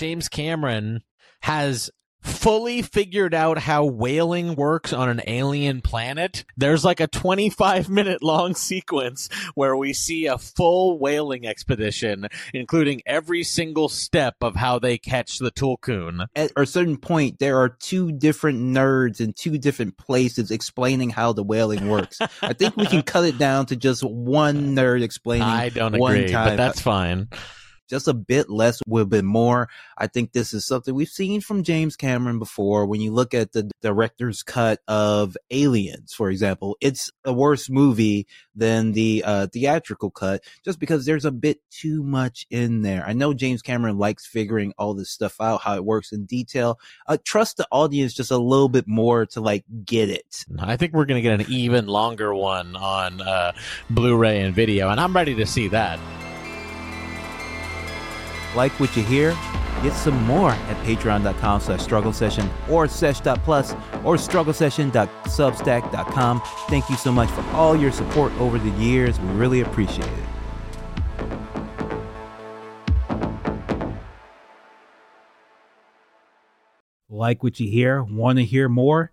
James Cameron has fully figured out how whaling works on an alien planet. There's like a 25 minute long sequence where we see a full whaling expedition, including every single step of how they catch the tulkun. At a certain point, there are two different nerds in two different places explaining how the whaling works. I think we can cut it down to just one nerd explaining. I don't one agree, but that's fine. Just a bit less have been more. I think this is something we've seen from James Cameron before. When you look at the director's cut of Aliens, for example, it's a worse movie than the uh, theatrical cut just because there's a bit too much in there. I know James Cameron likes figuring all this stuff out, how it works in detail. Uh, trust the audience just a little bit more to like get it. I think we're going to get an even longer one on uh, Blu-ray and video, and I'm ready to see that. Like what you hear? Get some more at patreon.com slash struggle session or sesh.plus or struggle session.substack.com. Thank you so much for all your support over the years. We really appreciate it. Like what you hear? Want to hear more?